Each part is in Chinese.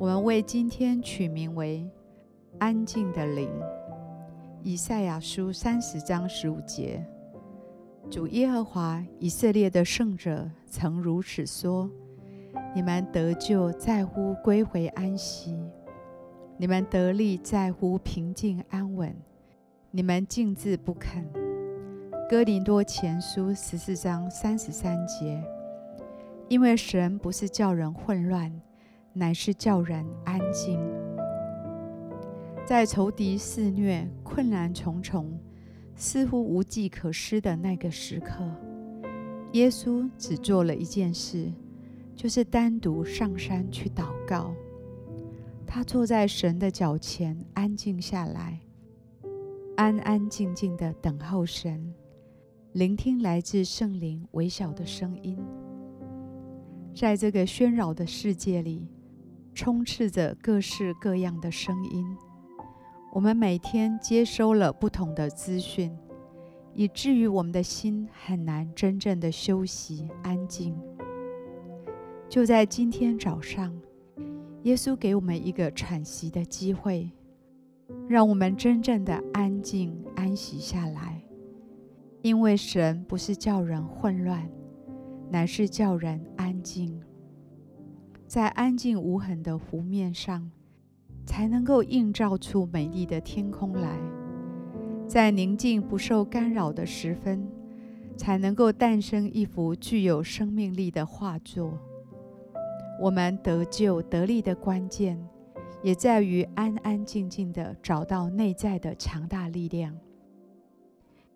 我们为今天取名为“安静的灵”。以赛亚书三十章十五节。主耶和华以色列的圣者曾如此说：“你们得救在乎归回安息，你们得力在乎平静安稳，你们静滞不肯。”哥林多前书十四章三十三节。因为神不是叫人混乱，乃是叫人安静。在仇敌肆虐、困难重重。似乎无计可施的那个时刻，耶稣只做了一件事，就是单独上山去祷告。他坐在神的脚前，安静下来，安安静静地等候神，聆听来自圣灵微小的声音。在这个喧扰的世界里，充斥着各式各样的声音。我们每天接收了不同的资讯，以至于我们的心很难真正的休息安静。就在今天早上，耶稣给我们一个喘息的机会，让我们真正的安静安息下来。因为神不是叫人混乱，乃是叫人安静。在安静无痕的湖面上，才能够映照出美丽的天空来，在宁静不受干扰的时分，才能够诞生一幅具有生命力的画作。我们得救得力的关键，也在于安安静静地找到内在的强大力量。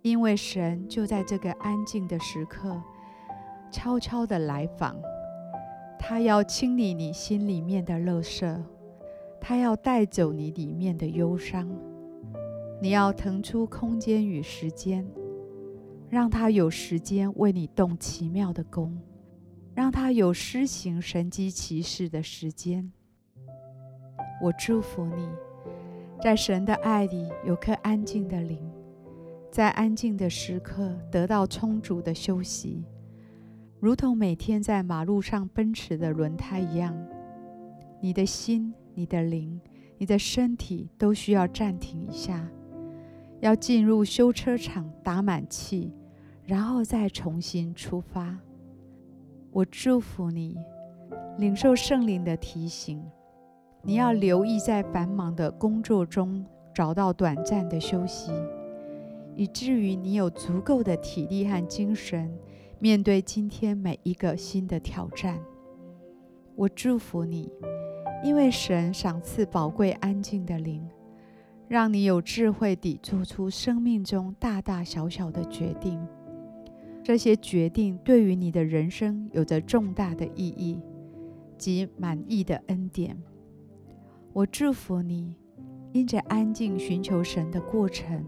因为神就在这个安静的时刻，悄悄地来访，他要清理你心里面的垃圾。他要带走你里面的忧伤，你要腾出空间与时间，让他有时间为你动奇妙的工，让他有施行神迹奇事的时间。我祝福你，在神的爱里有颗安静的灵，在安静的时刻得到充足的休息，如同每天在马路上奔驰的轮胎一样，你的心。你的灵、你的身体都需要暂停一下，要进入修车厂打满气，然后再重新出发。我祝福你，领受圣灵的提醒，你要留意在繁忙的工作中找到短暂的休息，以至于你有足够的体力和精神面对今天每一个新的挑战。我祝福你。因为神赏赐宝贵安静的灵，让你有智慧地做出生命中大大小小的决定。这些决定对于你的人生有着重大的意义及满意的恩典。我祝福你，因着安静寻求神的过程，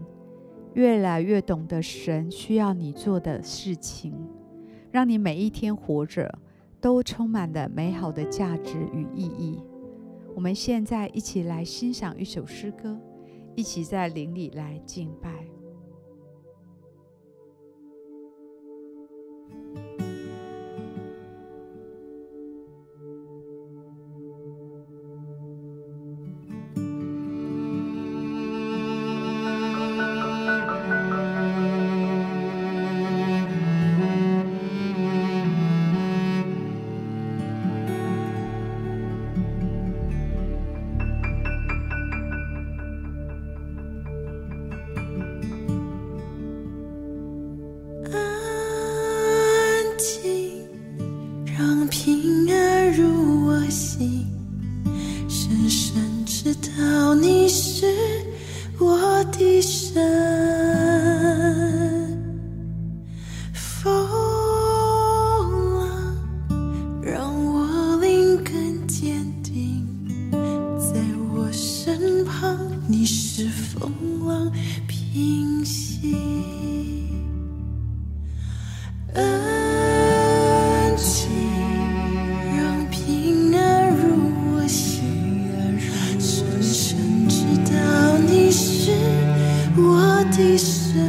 越来越懂得神需要你做的事情，让你每一天活着都充满了美好的价值与意义。我们现在一起来欣赏一首诗歌，一起在灵里来敬拜。心深深知道你是我的神风浪让我灵感坚定在我身旁你是风浪平息。我仍